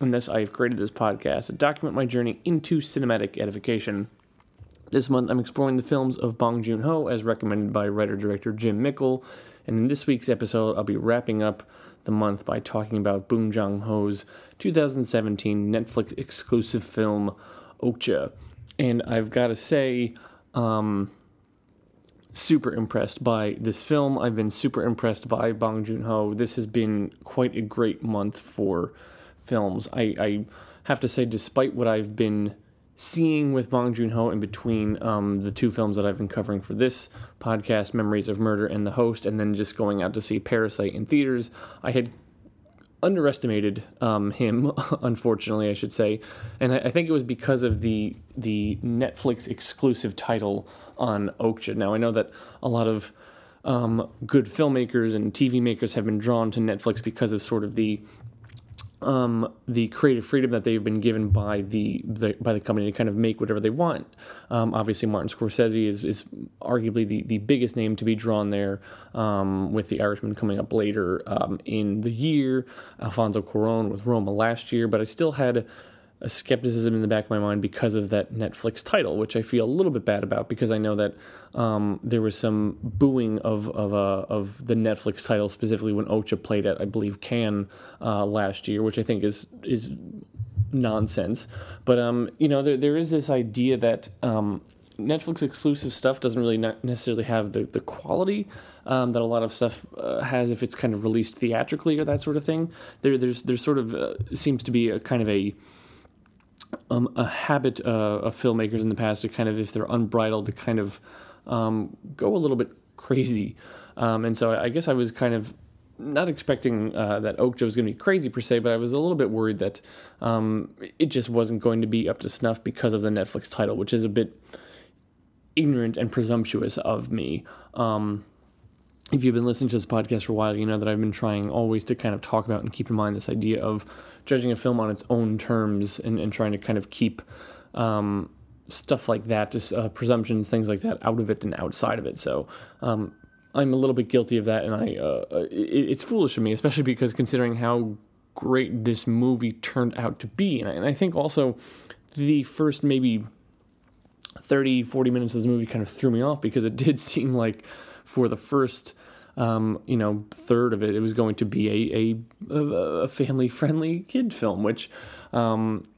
And thus, I have created this podcast to document my journey into cinematic edification. This month, I'm exploring the films of Bong Joon Ho as recommended by writer director Jim Mickle. And in this week's episode, I'll be wrapping up the month by talking about Bong Joon Ho's 2017 Netflix exclusive film, Okja. And I've got to say, um, super impressed by this film. I've been super impressed by Bong Joon Ho. This has been quite a great month for films. I, I have to say, despite what I've been seeing with Bong Joon Ho in between um, the two films that I've been covering for this podcast, Memories of Murder and The Host, and then just going out to see Parasite in theaters, I had underestimated um, him, unfortunately, I should say, and I, I, think it was because of the the Netflix exclusive title on Okja. Now I know that a lot of um, good filmmakers and TV makers have been drawn to Netflix because of sort of the um, the creative freedom that they've been given by the, the, by the company to kind of make whatever they want. Um, obviously, Martin Scorsese is, is arguably the, the biggest name to be drawn there, um, with The Irishman coming up later um, in the year. Alfonso Cuarón with Roma last year, but I still had a skepticism in the back of my mind because of that Netflix title, which I feel a little bit bad about because I know that um, there was some booing of of, uh, of the Netflix title specifically when Okja played at I believe Cannes uh, last year, which I think is is nonsense. But um, you know, there there is this idea that um, Netflix exclusive stuff doesn't really necessarily have the, the quality um, that a lot of stuff uh, has if it's kind of released theatrically or that sort of thing. There, there's, there's sort of uh, seems to be a kind of a um, a habit uh, of filmmakers in the past to kind of, if they're unbridled, to kind of um, go a little bit crazy. Um, and so I guess I was kind of not expecting uh, that Okja was going to be crazy per se, but I was a little bit worried that um, it just wasn't going to be up to snuff because of the Netflix title, which is a bit ignorant and presumptuous of me. Um, if you've been listening to this podcast for a while, you know that I've been trying always to kind of talk about and keep in mind this idea of judging a film on its own terms and, and trying to kind of keep um, stuff like that, just uh, presumptions, things like that, out of it and outside of it. So um, I'm a little bit guilty of that, and I uh, uh it, it's foolish of me, especially because considering how great this movie turned out to be, and I, and I think also the first maybe 30, 40 minutes of this movie kind of threw me off because it did seem like for the first um, you know, third of it, it was going to be a, a, a family friendly kid film, which, um,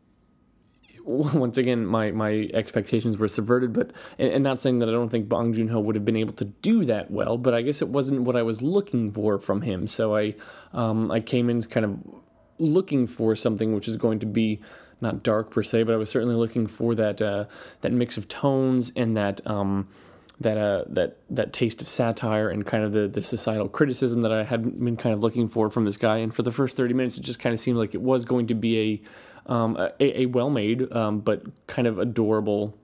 once again, my, my expectations were subverted, but, and, and, not saying that I don't think Bong Joon Ho would have been able to do that well, but I guess it wasn't what I was looking for from him. So I, um, I came in kind of looking for something which is going to be not dark per se, but I was certainly looking for that, uh, that mix of tones and that, um, that uh, that that taste of satire and kind of the, the societal criticism that I had been kind of looking for from this guy. And for the first thirty minutes, it just kind of seemed like it was going to be a um, a, a well made um, but kind of adorable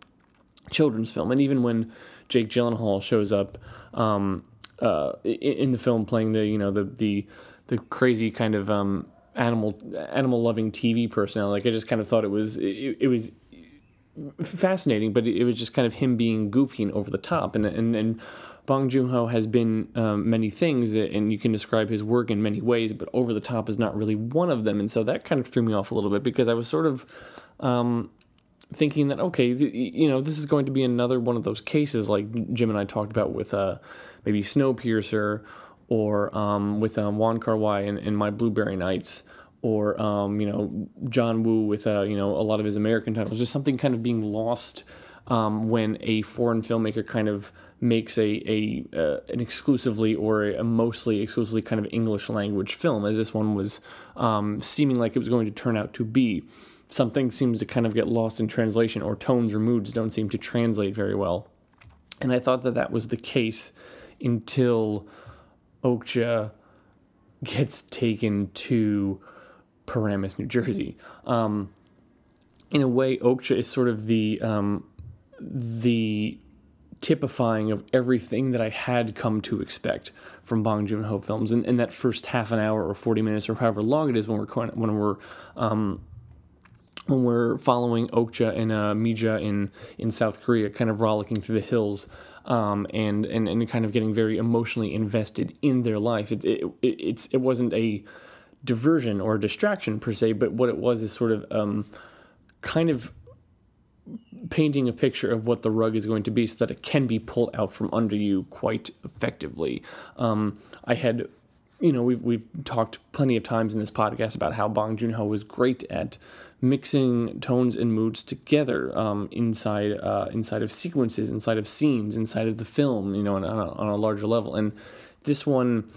children's film. And even when Jake Gyllenhaal shows up um, uh, in, in, the film playing the you know the the the crazy kind of um, animal animal loving TV personality, like I just kind of thought it was it, it was fascinating, but it was just kind of him being goofy and over the top. And and, and Bong Joon Ho has been um, many things, and you can describe his work in many ways, but over the top is not really one of them. And so that kind of threw me off a little bit because I was sort of um, thinking that okay, th- you know, this is going to be another one of those cases like Jim and I talked about with uh, maybe Snowpiercer or um, with um, Kar Wai and in My Blueberry Nights or um, you know John Woo with uh, you know a lot of his American titles, just something kind of being lost um, when a foreign filmmaker kind of makes a, a uh, an exclusively or a, mostly exclusively kind of English language film, as this one was um, seeming like it was going to turn out to be. Something seems to kind of get lost in translation, or tones or moods don't seem to translate very well. And I thought that that was the case until Okja gets taken to Paramus, New Jersey. Um, in a way, Okja is sort of the um, the typifying of everything that I had come to expect from Bong Joon Ho films. In, in that first half an hour or forty minutes or however long it is when we're when we're um, when we're following Okja and uh, Mija in in South Korea, kind of rollicking through the hills. Um, and, and and kind of getting very emotionally invested in their life. It, it, it, it's it wasn't a diversion or distraction per se, but what it was is sort of um, kind of painting a picture of what the rug is going to be so that it can be pulled out from under you quite effectively. Um, I had, you know, we've, we've talked plenty of times in this podcast about how Bong Joon Ho was great at mixing tones and moods together um, inside uh, inside of sequences, inside of scenes, inside of the film, you know, on, on, a, on a larger level. And this one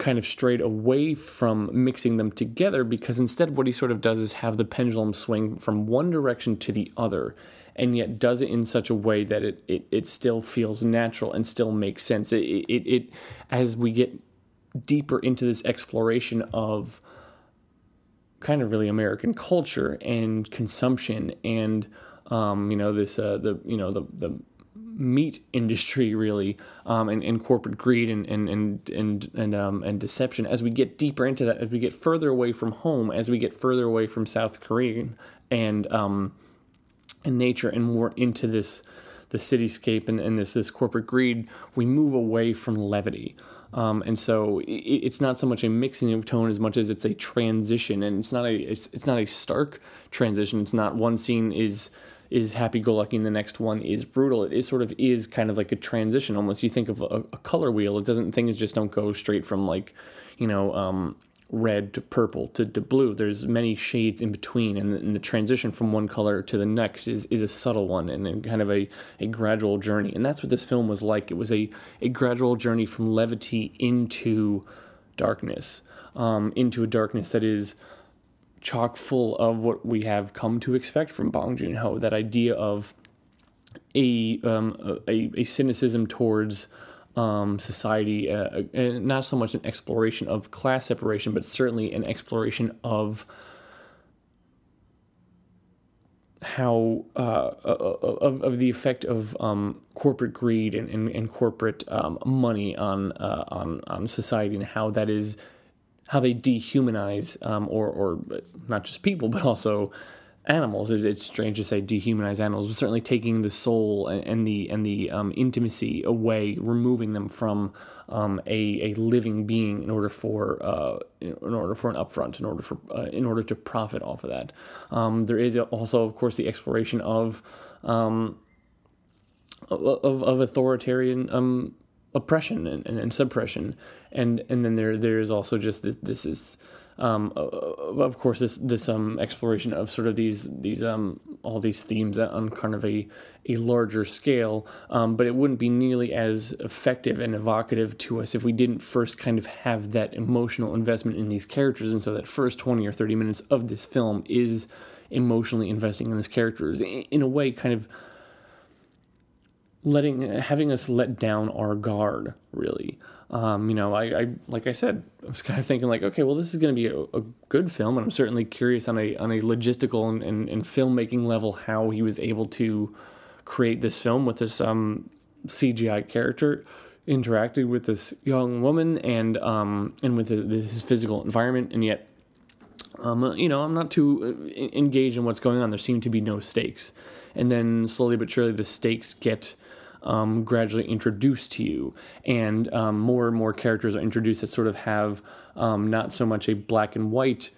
kind of strayed away from mixing them together because instead what he sort of does is have the pendulum swing from one direction to the other and yet does it in such a way that it, it, it still feels natural and still makes sense. It, it, it as we get deeper into this exploration of kind of really American culture and consumption and um, you know this uh, the you know the the meat industry really um, and, and corporate greed and and and and and, um, and deception as we get deeper into that as we get further away from home as we get further away from South Korea and um, and nature and more into this the cityscape and, and this this corporate greed we move away from levity um, and so it, it's not so much a mixing of tone as much as it's a transition, and it's not a it's, it's not a stark transition. It's not one scene is is happy-go-lucky and the next one is brutal. It is sort of is kind of like a transition almost. You think of a, a color wheel. It doesn't things just don't go straight from like you know um, red to purple to, to blue. There's many shades in between, and the, and the, transition from one color to the next is, is a subtle one and, and kind of a, a gradual journey. And that's what this film was like. It was a, a gradual journey from levity into darkness, um, into a darkness that is chock full of what we have come to expect from Bong Joon Ho. That idea of a, um, a, a cynicism towards um, society, uh, and not so much an exploration of class separation, but certainly an exploration of how uh, uh, of, of the effect of um, corporate greed and, and, and corporate um, money on uh, on on society and how that is how they dehumanize um, or or not just people but also animals. It's strange to say dehumanize animals, but certainly taking the soul and the and the um, intimacy away, removing them from um, a, a living being in order for uh, in order for an upfront, in order for uh, in order to profit off of that. Um, there is also, of course, the exploration of um, of, of authoritarian um, oppression and, and, and, suppression, and and then there there is also just this, this is um, of course, this this um, exploration of sort of these these um, all these themes on kind of a a larger scale, um, but it wouldn't be nearly as effective and evocative to us if we didn't first kind of have that emotional investment in these characters, and so that first twenty or thirty minutes of this film is emotionally investing in these characters in a way, kind of letting having us let down our guard really um, you know, I, I, like I said, I was kind of thinking like, okay, well, this is going to be a, a, good film, and I'm certainly curious on a on a logistical and, and, and, filmmaking level how he was able to create this film with this um, CGI character interacting with this young woman and um, and with his, his physical environment, and yet, um, you know, I'm not too uh, engaged in what's going on. There seem to be no stakes, and then slowly but surely the stakes get um, gradually introduced to you, and um, more and more characters are introduced that sort of have um, not so much a black and white.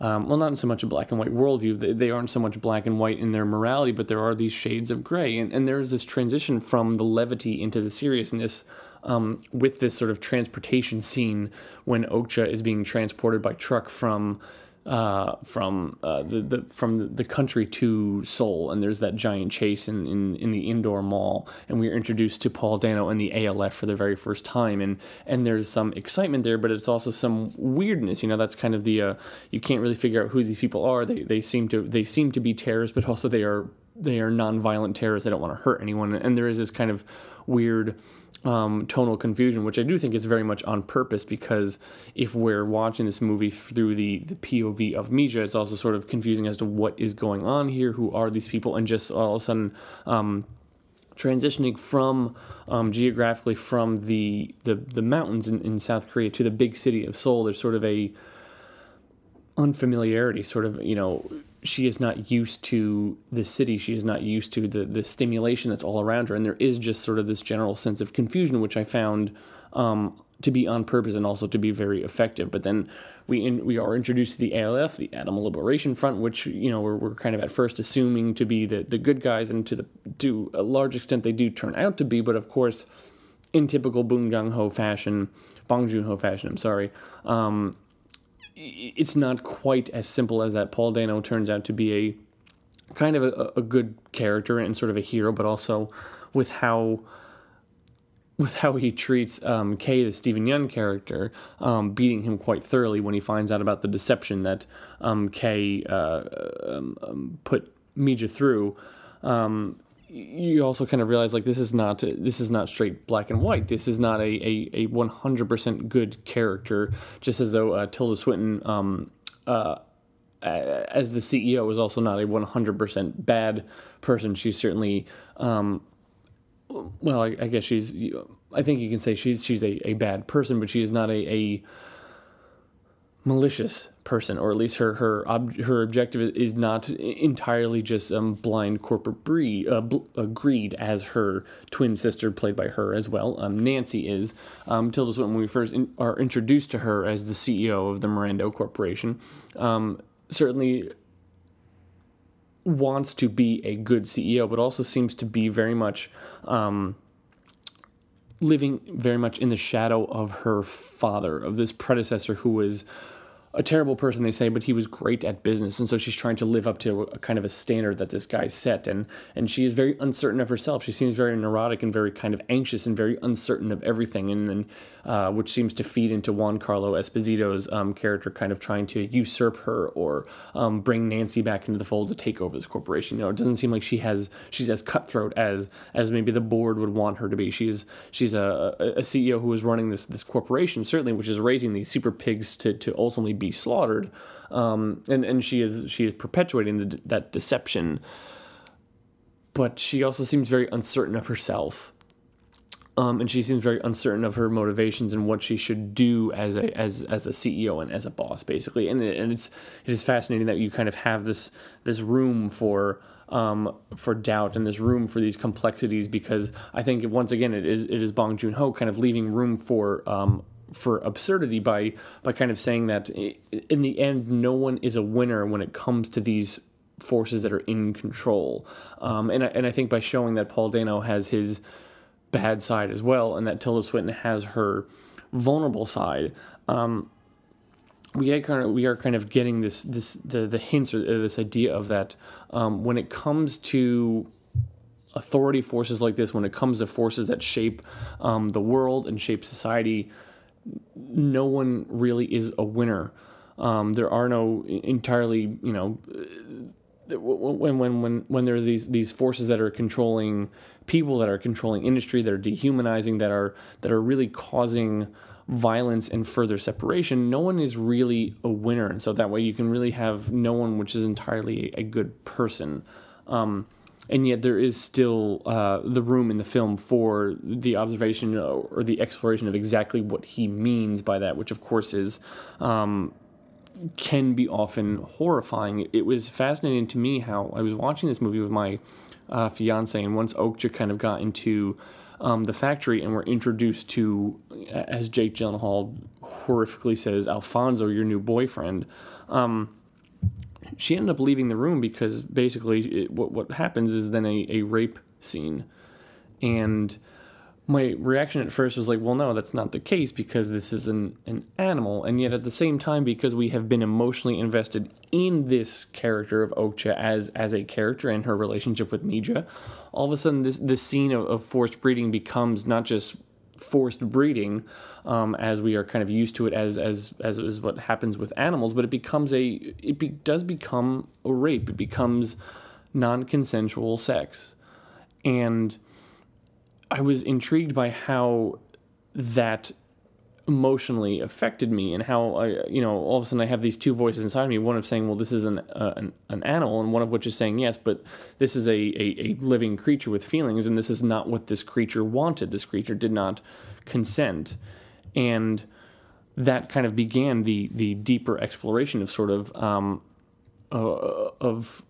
Um, well, not so much a black and white worldview. They, they, aren't so much black and white in their morality, but there are these shades of gray. And, and there's this transition from the levity into the seriousness um, with this sort of transportation scene when Okja is being transported by truck from uh, from uh, the, the from the country to Seoul, and there's that giant chase in, in, in the indoor mall, and we are introduced to Paul Dano and the ALF for the very first time, and and there's some excitement there, but it's also some weirdness. You know, that's kind of the uh, you can't really figure out who these people are. They they seem to they seem to be terrorists, but also they are they are non-violent terrorists. They don't want to hurt anyone, and there is this kind of weird um, tonal confusion, which I do think is very much on purpose because if we're watching this movie through the, the POV of Mija, it's also sort of confusing as to what is going on here, who are these people, and just all of a sudden um, transitioning from um, geographically from the the, the mountains in, in South Korea to the big city of Seoul. There's sort of a unfamiliarity, sort of you know she is not used to the city. She is not used to the the stimulation that's all around her, and there is just sort of this general sense of confusion, which I found um, to be on purpose and also to be very effective. But then we in, we are introduced to the ALF, the Animal Liberation Front, which you know we're, we're kind of at first assuming to be the the good guys, and to the to a large extent they do turn out to be. But of course, in typical Bong Joon Ho fashion, Bong Joon Ho fashion, I'm sorry. Um, it's not quite as simple as that. Paul Dano turns out to be a kind of a, a good character and sort of a hero, but also with how with how he treats um, Kay, the Steven Yeun character, um, beating him quite thoroughly when he finds out about the deception that um, Kay uh, um, um, put Mija through. Um, you also kind of realize like this is not this is not straight black and white. This is not a a, a 100% good character. Just as though uh, Tilda Swinton, um, uh, as the CEO, is also not a 100% bad person. She's certainly, um, well, I, I, guess she's. I think you can say she's she's a, a bad person, but she is not a, a malicious person, or at least her her ob- her objective is not entirely just um, blind corporate breed, uh, bl- uh, greed, as her twin sister, played by her as well, um, Nancy is. Um, Tilda Swinton, when we first in- are introduced to her as the CEO of the Mirando Corporation, um, certainly wants to be a good CEO, but also seems to be very much um, living very much in the shadow of her father, of this predecessor who was a terrible person, they say, but he was great at business, and so she's trying to live up to a kind of a standard that this guy set, and and she is very uncertain of herself. She seems very neurotic and very kind of anxious and very uncertain of everything, and then uh, which seems to feed into Giancarlo Esposito's um, character, kind of trying to usurp her or um, bring Nancy back into the fold to take over this corporation. You know, it doesn't seem like she has she's as cutthroat as as maybe the board would want her to be. She's she's a, a CEO who is running this this corporation, certainly, which is raising these super pigs to to ultimately be slaughtered, um, and and she is she is perpetuating the, that deception. But she also seems very uncertain of herself, um, and she seems very uncertain of her motivations and what she should do as a as as a CEO and as a boss, basically. And it, and it's it is fascinating that you kind of have this this room for um, for doubt and this room for these complexities because I think once again it is it is Bong Joon Ho kind of leaving room for um, for absurdity by by kind of saying that in the end no one is a winner when it comes to these forces that are in control. Um, and, I, and I think by showing that Paul Dano has his bad side as well and that Tilda Swinton has her vulnerable side um, we are kind of we are kind of getting this this the the hints or this idea of that um, when it comes to authority forces like this, when it comes to forces that shape um, the world and shape society, no one really is a winner. Um, there are no entirely, you know, when when when when there's these these forces that are controlling people, that are controlling industry, that are dehumanizing, that are that are really causing violence and further separation, no one is really a winner, and so that way you can really have no one which is entirely a good person. Um, and yet there is still uh, the room in the film for the observation or the exploration of exactly what he means by that, which of course is um, can be often horrifying. It was fascinating to me how I was watching this movie with my uh, fiance, and once Okja kind of got into um, the factory and we're introduced to, as Jake Gyllenhaal horrifically says, Alfonso, your new boyfriend. Um, she ended up leaving the room because basically it, what what happens is then a, a rape scene, and my reaction at first was like, well, no, that's not the case because this is an, an animal. And yet at the same time, because we have been emotionally invested in this character of Okja as as a character and her relationship with Mija, all of a sudden this this scene of, of forced breeding becomes not just forced breeding, um, as we are kind of used to it as as as is what happens with animals, but it becomes a it be, does become a rape. It becomes non-consensual sex, and I was intrigued by how that emotionally affected me and how I, you know, all of a sudden I have these two voices inside me. One of saying, well, this is an, uh, an, an, animal, and one of which is saying, yes, but this is a, a, a, living creature with feelings, and this is not what this creature wanted. This creature did not consent. And that kind of began the, the deeper exploration of sort of, um, uh, of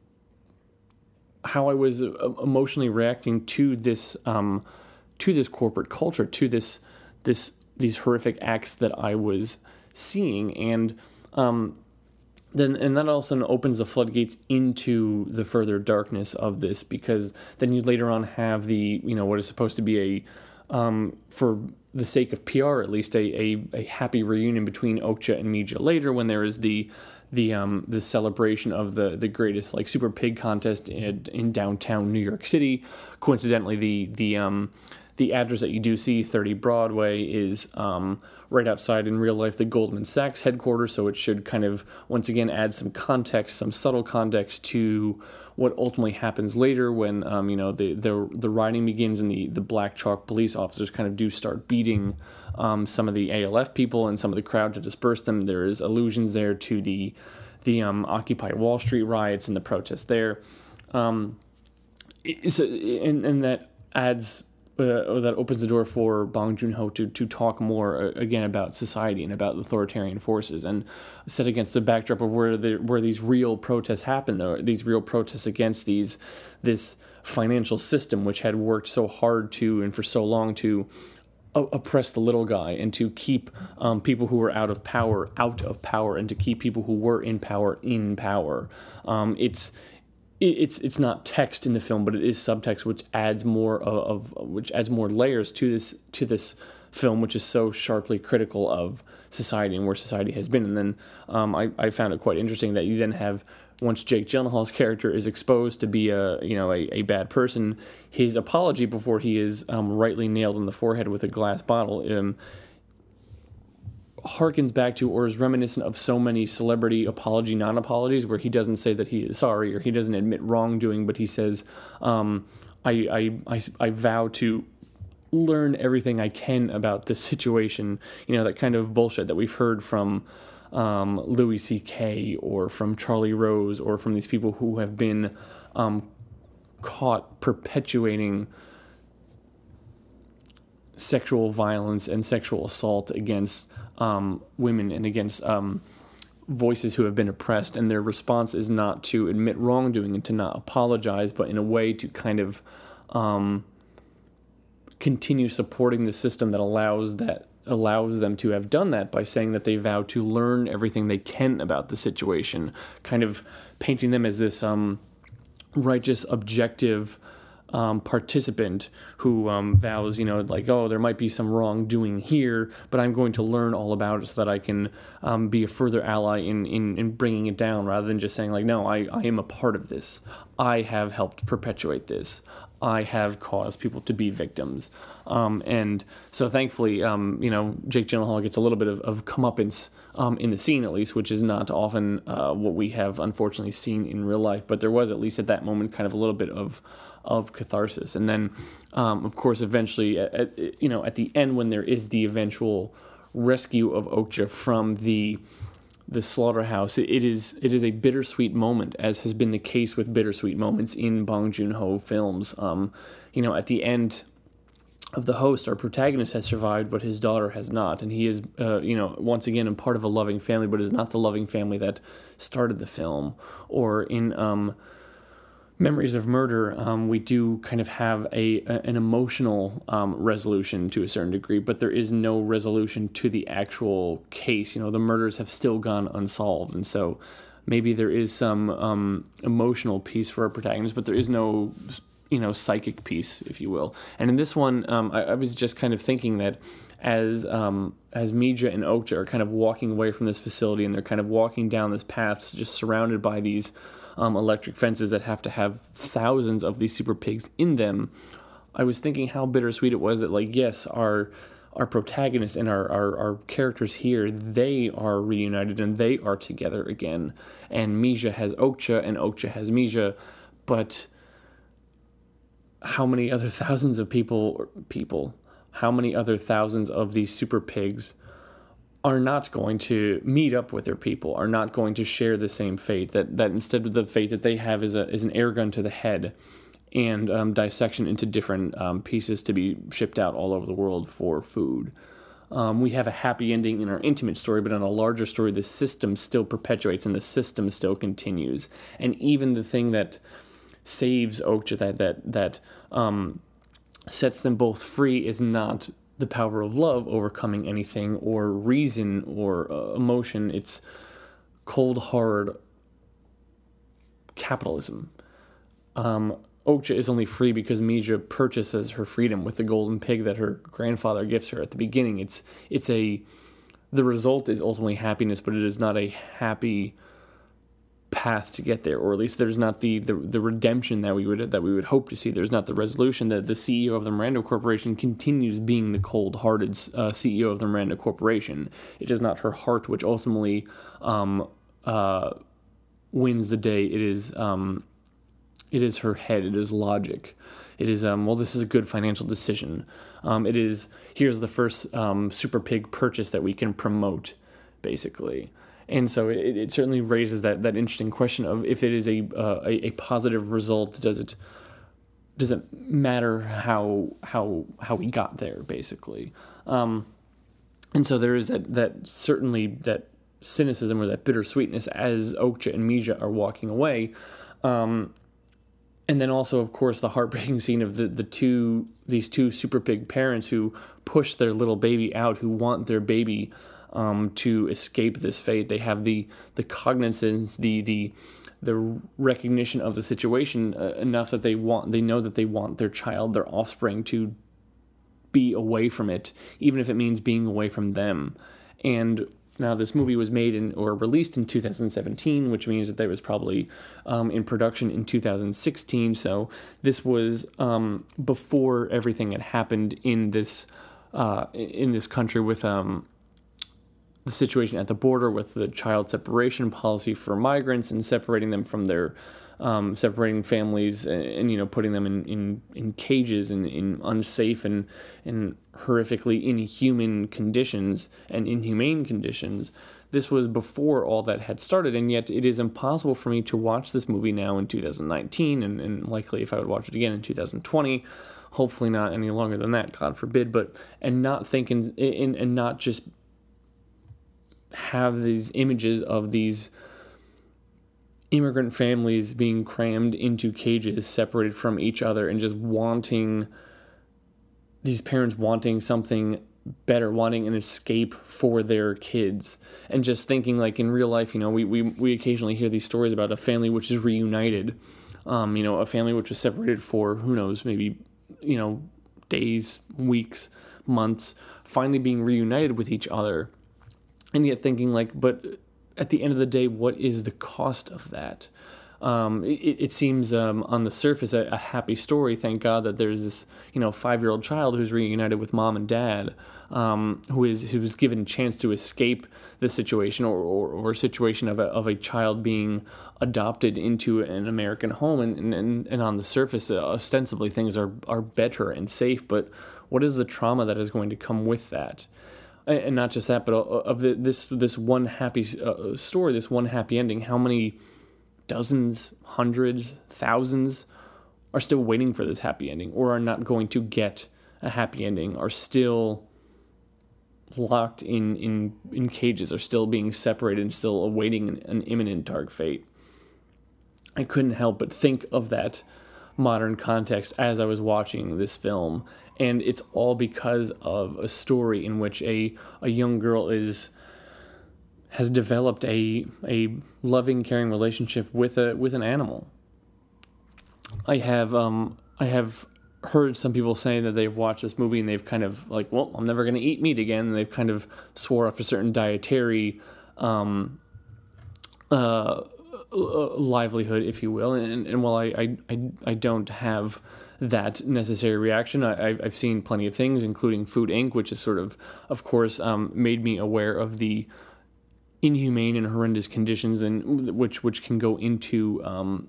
how I was uh, emotionally reacting to this, um, to this corporate culture, to this, this these horrific acts that I was seeing, and um, then and that also opens the floodgates into the further darkness of this because then you later on have the you know what is supposed to be a um, for the sake of PR at least a, a, a happy reunion between Okja and Mija later when there is the the um, the celebration of the the greatest like super pig contest in, in downtown New York City. Coincidentally the the um, the address that you do see, 30 Broadway, is um, right outside in real life the Goldman Sachs headquarters. So it should kind of once again add some context, some subtle context to what ultimately happens later when um, you know the, the the rioting begins and the the black chalk police officers kind of do start beating um, some of the ALF people and some of the crowd to disperse them. There is allusions there to the the um, Occupy Wall Street riots and the protests there. Um, so, and, and that adds uh, that opens the door for Bong Joon Ho to to talk more uh, again about society and about authoritarian forces, and set against the backdrop of where the, where these real protests happen, or these real protests against these this financial system which had worked so hard to and for so long to oppress the little guy and to keep um, people who were out of power out of power and to keep people who were in power in power. Um, it's it's it's not text in the film, but it is subtext, which adds more of, of, which adds more layers to this to this film, which is so sharply critical of society and where society has been. And then um, I, I found it quite interesting that you then have once Jake Gyllenhaal's character is exposed to be a you know a, a bad person, his apology before he is um, rightly nailed in the forehead with a glass bottle um, harkens back to or is reminiscent of so many celebrity apology non apologies where he doesn't say that he is sorry or he doesn't admit wrongdoing, but he says, um, I, I, I, I vow to learn everything I can about this situation. You know, that kind of bullshit that we've heard from um, Louis C.K. or from Charlie Rose or from these people who have been um, caught perpetuating sexual violence and sexual assault against um, women and against um, voices who have been oppressed, and their response is not to admit wrongdoing and to not apologize, but in a way to kind of um, continue supporting the system that allows that allows them to have done that by saying that they vow to learn everything they can about the situation, kind of painting them as this um, righteous, objective um, participant who um, vows, you know, like, oh, there might be some wrongdoing here, but I'm going to learn all about it so that I can um, be a further ally in, in, in bringing it down rather than just saying, like, no, I, I am a part of this. I have helped perpetuate this. I have caused people to be victims. Um, and so thankfully, um, you know, Jake Gyllenhaal gets a little bit of, of comeuppance um, in the scene, at least, which is not often uh, what we have unfortunately seen in real life. But there was, at least at that moment, kind of a little bit of of catharsis. And then, um, of course, eventually, at, at, you know, at the end, when there is the eventual rescue of Okja from the the slaughterhouse, it, it is it is a bittersweet moment, as has been the case with bittersweet moments in Bong Joon Ho films. Um, you know, at the end of the host, our protagonist has survived, but his daughter has not, and he is, uh, you know, once again, a part of a loving family, but is not the loving family that started the film. Or in um, Memories of Murder, um, we do kind of have a, a an emotional um, resolution to a certain degree, but there is no resolution to the actual case. You know, the murders have still gone unsolved, and so maybe there is some um, emotional peace for our protagonist, but there is no you know psychic peace, if you will. And in this one, um, I, I, was just kind of thinking that as um, as Mija and Okja are kind of walking away from this facility, and they're kind of walking down this path, just surrounded by these um, electric fences that have to have thousands of these super pigs in them. I was thinking how bittersweet it was that, like, yes, our our protagonists and our, our, our characters here, they are reunited and they are together again. And Mija has Okja and Okja has Mija, but how many other thousands of people people how many other thousands of these super pigs are not going to meet up with their people, are not going to share the same fate. That that instead of the fate that they have is a is an air gun to the head, and um, dissection into different um, pieces to be shipped out all over the world for food. Um, we have a happy ending in our intimate story, but in a larger story, the system still perpetuates and the system still continues. And even the thing that saves Okja, that that that um, sets them both free, is not the power of love overcoming anything or reason or uh, emotion. It's cold hard capitalism. Um, Okja is only free because Mija purchases her freedom with the golden pig that her grandfather gifts her at the beginning. It's it's a the result is ultimately happiness, but it is not a happy path to get there, or at least there's not the, the, the redemption that we would that we would hope to see. There's not the resolution that the CEO of the Mirando Corporation continues being the cold-hearted uh, CEO of the Mirando Corporation. It is not her heart which ultimately um, uh, wins the day. It is um, it is her head. It is logic. It is um, well, this is a good financial decision. Um, it is here's the first um, super pig purchase that we can promote, basically and so it, it certainly raises that that interesting question of if it is a, uh, a, a positive result, does it does it matter how how how we got there basically? Um, and so there is that that certainly that cynicism or that bittersweetness as Okja and Mija are walking away. Um, and then also, of course, the heartbreaking scene of the, the two these two super pig parents who push their little baby out, who want their baby um, to escape this fate. They have the the cognizance, the the the recognition of the situation uh, enough that they want they know that they want their child, their offspring, to be away from it, even if it means being away from them. And now this movie was made in or released in 2017, which means that they was probably um, in production in 2016. So this was um, before everything had happened in this uh, in this country with um, the situation at the border with the child separation policy for migrants and separating them from their um, separating families and, and, you know putting them in, in, in cages and in unsafe and, and horrifically inhuman conditions and inhumane conditions. This was before all that had started, and yet it is impossible for me to watch this movie now in 2019, and, and likely if I would watch it again in 2020, hopefully not any longer than that, God forbid, but and not think and, and, and not just have these images of these immigrant families being crammed into cages separated from each other and just wanting these parents wanting something better wanting an escape for their kids. And just thinking like in real life you know we, we, we occasionally hear these stories about a family which is reunited um, you know a family which was separated for who knows maybe you know days weeks months finally being reunited with each other and yet thinking like, but at the end of the day, what is the cost of that? Um, it, it, seems um, on the surface a, a, happy story. Thank God that there's this you know five year old child who's reunited with mom and dad, um, who is who was given a chance to escape the situation or, or, or, a situation of a, of a child being adopted into an American home. And, and, and on the surface, uh, ostensibly things are are better and safe. But what is the trauma that is going to come with that? And not just that, but uh, uh, of the, this this one happy uh, uh, story, this one happy ending. How many dozens, hundreds, thousands are still waiting for this happy ending, or are not going to get a happy ending, are still locked in in in cages, are still being separated, and still awaiting an, an imminent dark fate. I couldn't help but think of that modern context as I was watching this film and it's all because of a story in which a a young girl is has developed a a loving, caring relationship with a with an animal. I have um I have heard some people saying that they've watched this movie and they've kind of like, well, I'm never going to eat meat again, and they've kind of swore off a certain dietary um, uh, livelihood, if you will. And, and while I, I, I don't have that necessary reaction. I, have seen plenty of things, including Food Inc., which is sort of, of course, um, made me aware of the inhumane and horrendous conditions and which which can go into um,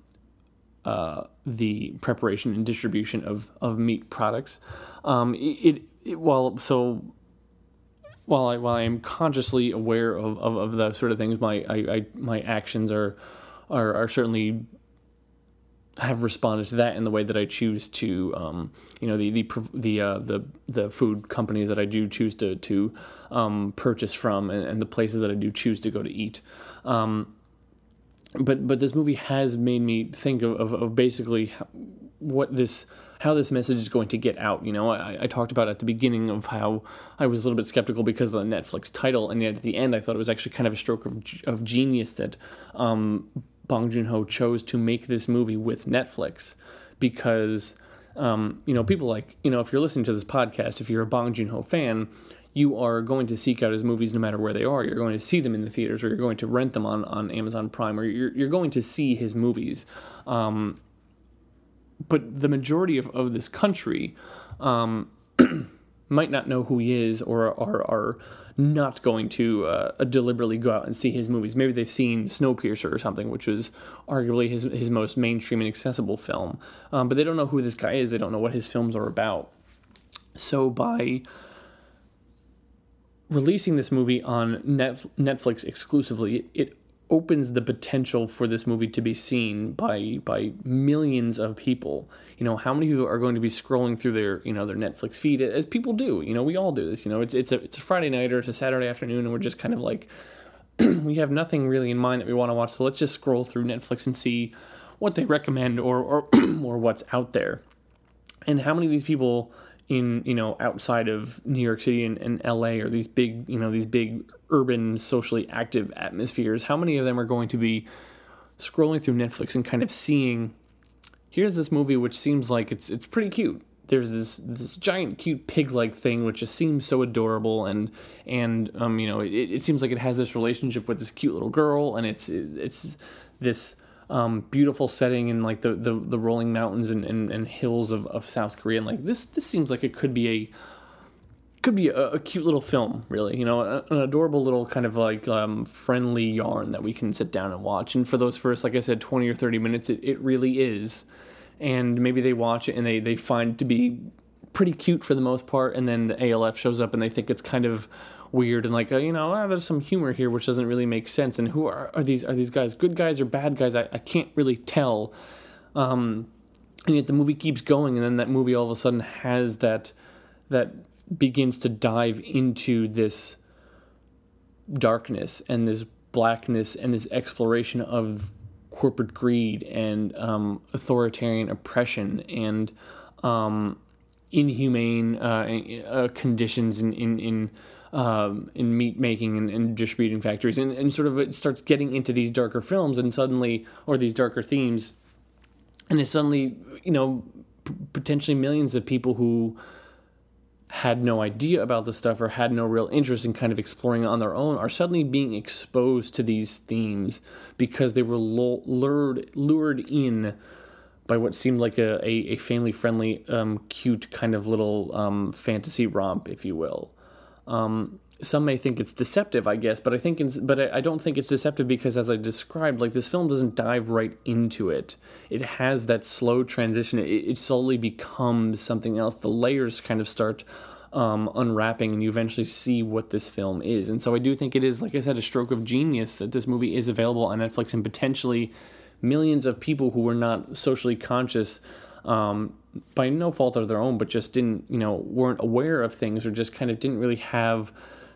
uh, the preparation and distribution of of meat products. Um, it, it while so while I while I am consciously aware of, of, of the sort of things, my I, I my actions are are are certainly have responded to that in the way that I choose to, um, you know, the the the uh, the the food companies that I do choose to to um, purchase from, and, and, the places that I do choose to go to eat. Um, but but this movie has made me think of, of, of, basically what this how this message is going to get out. You know, I, I talked about at the beginning of how I was a little bit skeptical because of the Netflix title, and yet at the end I thought it was actually kind of a stroke of, of genius that um, Bong Joon Ho chose to make this movie with Netflix because. Um, you know, people like, you know, if you're listening to this podcast, if you're a Bong Joon Ho fan, you are going to seek out his movies no matter where they are. You're going to see them in the theaters, or you're going to rent them on, on Amazon Prime, or you're, you're going to see his movies. Um, but the majority of, of this country um, might not know who he is, or are, are not going to uh, deliberately go out and see his movies. Maybe they've seen Snowpiercer or something, which was arguably his his most mainstream and accessible film, um, but they don't know who this guy is. They don't know what his films are about. So by releasing this movie on Netflix exclusively, it opens the potential for this movie to be seen by by millions of people. You know, how many people are going to be scrolling through their you know their Netflix feed as people do. You know, we all do this. You know, it's it's a it's a Friday night or it's a Saturday afternoon, and we're just kind of like we have nothing really in mind that we want to watch. So let's just scroll through Netflix and see what they recommend or or or what's out there. And how many of these people in you know outside of New York City and, and LA or these big you know these big urban socially active atmospheres, how many of them are going to be scrolling through Netflix and kind of seeing here's this movie which seems like it's it's pretty cute. There's this this giant cute pig like thing which just seems so adorable and and um you know it, it seems like it has this relationship with this cute little girl and it's it's this um, beautiful setting in like the, the, the rolling mountains and, and, and, hills of, of South Korea. And like this this seems like it could be a could be a, a cute little film, really. You know, a, an adorable little kind of like um, friendly yarn that we can sit down and watch. And for those first, like I said, twenty or thirty minutes, it, it really is. And maybe they watch it and they they find it to be pretty cute for the most part, and then the ALF shows up and they think it's kind of weird and like uh, you know ah, there's some humor here which doesn't really make sense. And who are, are these are these guys good guys or bad guys? I, I can't really tell. Um, and yet the movie keeps going and then that movie all of a sudden has that that begins to dive into this darkness and this blackness and this exploration of corporate greed and um, authoritarian oppression and um, inhumane uh, uh, conditions in, in, in um, in meat making and, and distributing factories, and, and sort of it starts getting into these darker films, and suddenly, or these darker themes, and it suddenly, you know, p- potentially millions of people who had no idea about the stuff or had no real interest in kind of exploring it on their own are suddenly being exposed to these themes because they were lured lured in by what seemed like a, a, a family friendly, um, cute kind of little um, fantasy romp, if you will. Um, some may think it's deceptive, I guess, but I think, but I don't think it's deceptive because, as I described, like this film doesn't dive right into it. It has that slow transition. It, it slowly becomes something else. The layers kind of start um, unwrapping, and you eventually see what this film is. And so I do think it is, like I said, a stroke of genius that this movie is available on Netflix, and potentially millions of people who were not socially conscious um, by no fault of their own, but just didn't, you know, weren't aware of things or just kind of didn't really have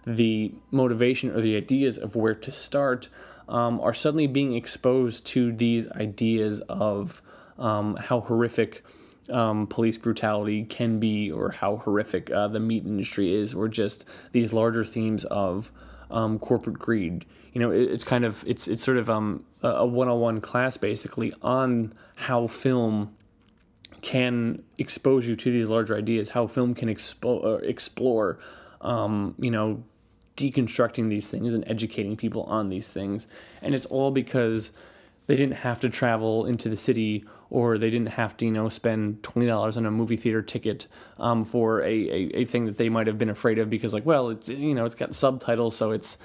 the motivation or the ideas of where to start, um, are suddenly being exposed to these ideas of um, how horrific um, police brutality can be, or how horrific uh, the meat industry is, or just these larger themes of um, corporate greed. You know, it, it's kind of it's it's sort of um, a one on one class basically on how film can expose you to these larger ideas, how film can expo- uh, explore, um, you know, deconstructing these things and educating people on these things. And it's all because they didn't have to travel into the city or they didn't have to, you know, spend $20 on a movie theater ticket um, for a, a, a thing that they might have been afraid of because, like, well, it's, you know, it's got subtitles, so it's,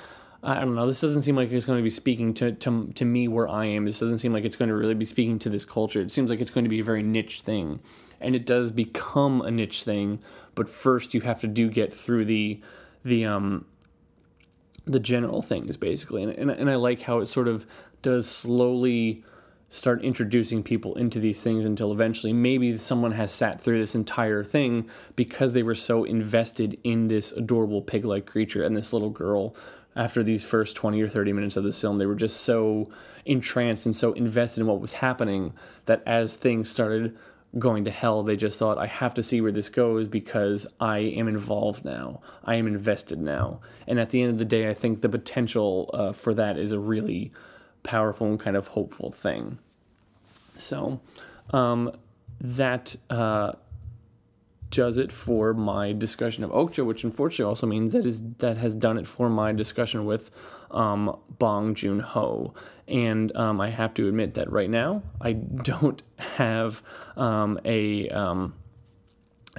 I don't know. This doesn't seem like it's going to be speaking to, to to me where I am. This doesn't seem like it's going to really be speaking to this culture. It seems like it's going to be a very niche thing, and it does become a niche thing. But first, you have to do get through the the um the general things basically, and and, and I like how it sort of does slowly start introducing people into these things until eventually maybe someone has sat through this entire thing because they were so invested in this adorable pig like creature and this little girl after these first 20 or 30 minutes of this film they were just so entranced and so invested in what was happening that as things started going to hell they just thought i have to see where this goes because i am involved now i am invested now and at the end of the day i think the potential uh, for that is a really powerful and kind of hopeful thing. So um, that uh, does it for my discussion of Okja, which unfortunately also means that is that has done it for my discussion with um, Bong Joon Ho. And um, I have to admit that right now I don't have um, a um,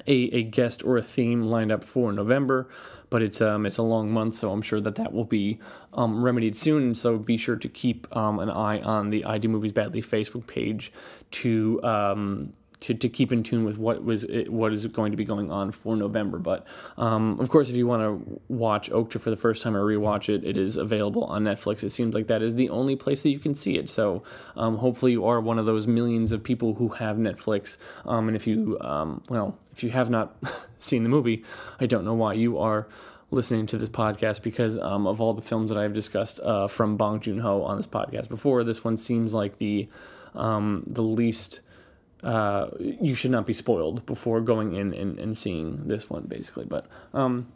a, a guest or a theme lined up for November, but it's um it's a long month, so I'm sure that that will be um, remedied soon. So be sure to keep um, an eye on the I Do Movies Badly Facebook page to um, to, to keep in tune with what was what is going to be going on for November. But um, of course, if you want to watch Okja for the first time or rewatch it, it is available on Netflix. It seems like that is the only place that you can see it. So um, hopefully, you are one of those millions of people who have Netflix. Um, and if you um, well, if you have not seen the movie, I don't know why you are listening to this podcast because um, of all the films that I've discussed uh, from Bong Joon Ho on this podcast before. This one seems like the um, the least uh, you should not be spoiled before going in and, and seeing this one, basically. But um,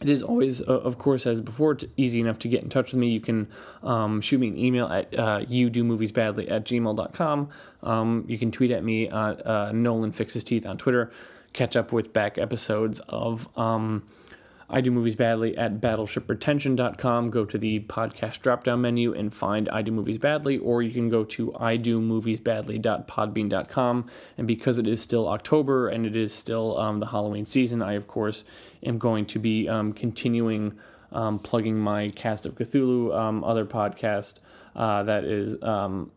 it is always, uh, of course, as before, easy enough to get in touch with me. You can um, shoot me an email at uh, you do movies badly at gmail.com. Um, you can tweet at me at uh, Nolan Fixes Teeth on Twitter. Catch up with back episodes of. Um, I Do Movies Badly at battleshippretension.com. Go to the podcast drop down menu and find I Do Movies Badly, or you can go to I Do Movies Badly.podbean.com. And because it is still October and it is still um, the Halloween season, I, of course, am going to be um, continuing um, plugging my Cast of Cthulhu um, other podcast uh, that is. Um,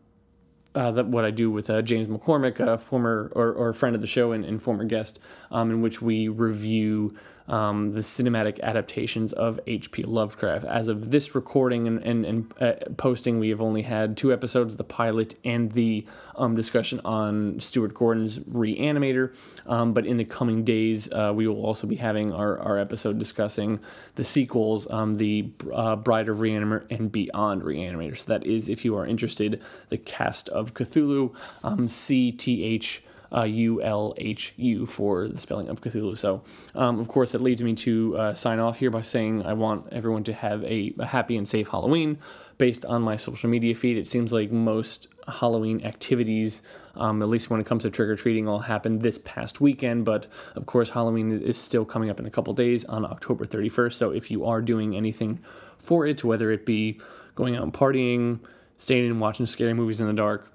uh, that what I do with uh, James McCormick, a former or, or friend of the show and, and former guest, um, in which we review um, the cinematic adaptations of H.P. Lovecraft. As of this recording and, and, and uh, posting, we have only had two episodes the pilot and the um, discussion on Stuart Gordon's Reanimator. Um, but in the coming days, uh, we will also be having our, our episode discussing the sequels, um, the uh, Bride of Reanimator and Beyond Reanimator. So that is, if you are interested, the cast of Cthulhu, um, CTH U L H U for the spelling of Cthulhu. So, um, of course, that leads me to uh, sign off here by saying I want everyone to have a, a, happy and safe Halloween. Based on my social media feed, it seems like most Halloween activities, um, at least when it comes to trick or treating, all happened this past weekend. But of course, Halloween is, is still coming up in a couple days on October 31st. So, if you are doing anything for it, whether it be going out and partying, staying and watching scary movies in the dark,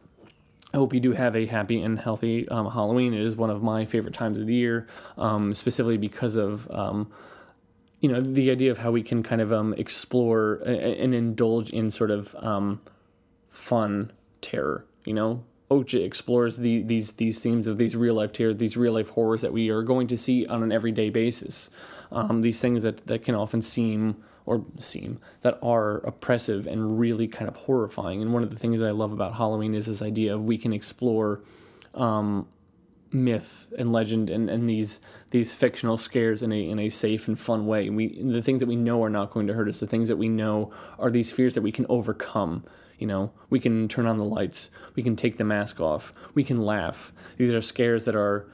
I hope you do have a happy and healthy um, Halloween. It is one of my favorite times of the year, um, specifically because of um, you know the idea of how we can kind of um, explore and indulge in sort of um, fun terror. You know, Okja explores the, these these themes of these real life terrors, these real life horrors that we are going to see on an everyday basis. Um, these things that that can often seem or seem that are oppressive and really kind of horrifying. And one of the things that I love about Halloween is this idea of we can explore um, myth and legend and, and these these fictional scares in a in a safe and fun way. We the things that we know are not going to hurt us. The things that we know are these fears that we can overcome. You know, we can turn on the lights. We can take the mask off. We can laugh. These are scares that are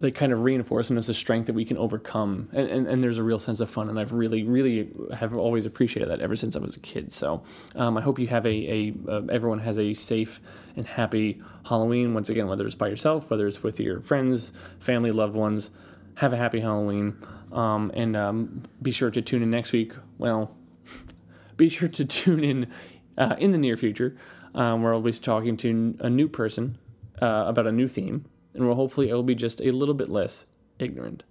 they kind of reinforce and it's a strength that we can overcome. And, and, and, there's a real sense of fun and i've really really have always appreciated that ever since i was a kid. So um, i hope you have a, a uh, everyone has a safe and happy halloween. Once again whether it's by yourself whether it's with your friends family loved ones have a happy halloween. Um, and um, be sure to tune in next week. Well be sure to tune in uh, in the near future um, where i'll be talking to a new person uh, about a new theme and where hopefully it will be just a little bit less ignorant.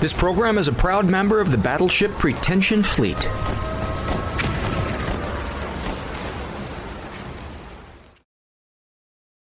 This program is a proud member of the Battleship Pretension Fleet.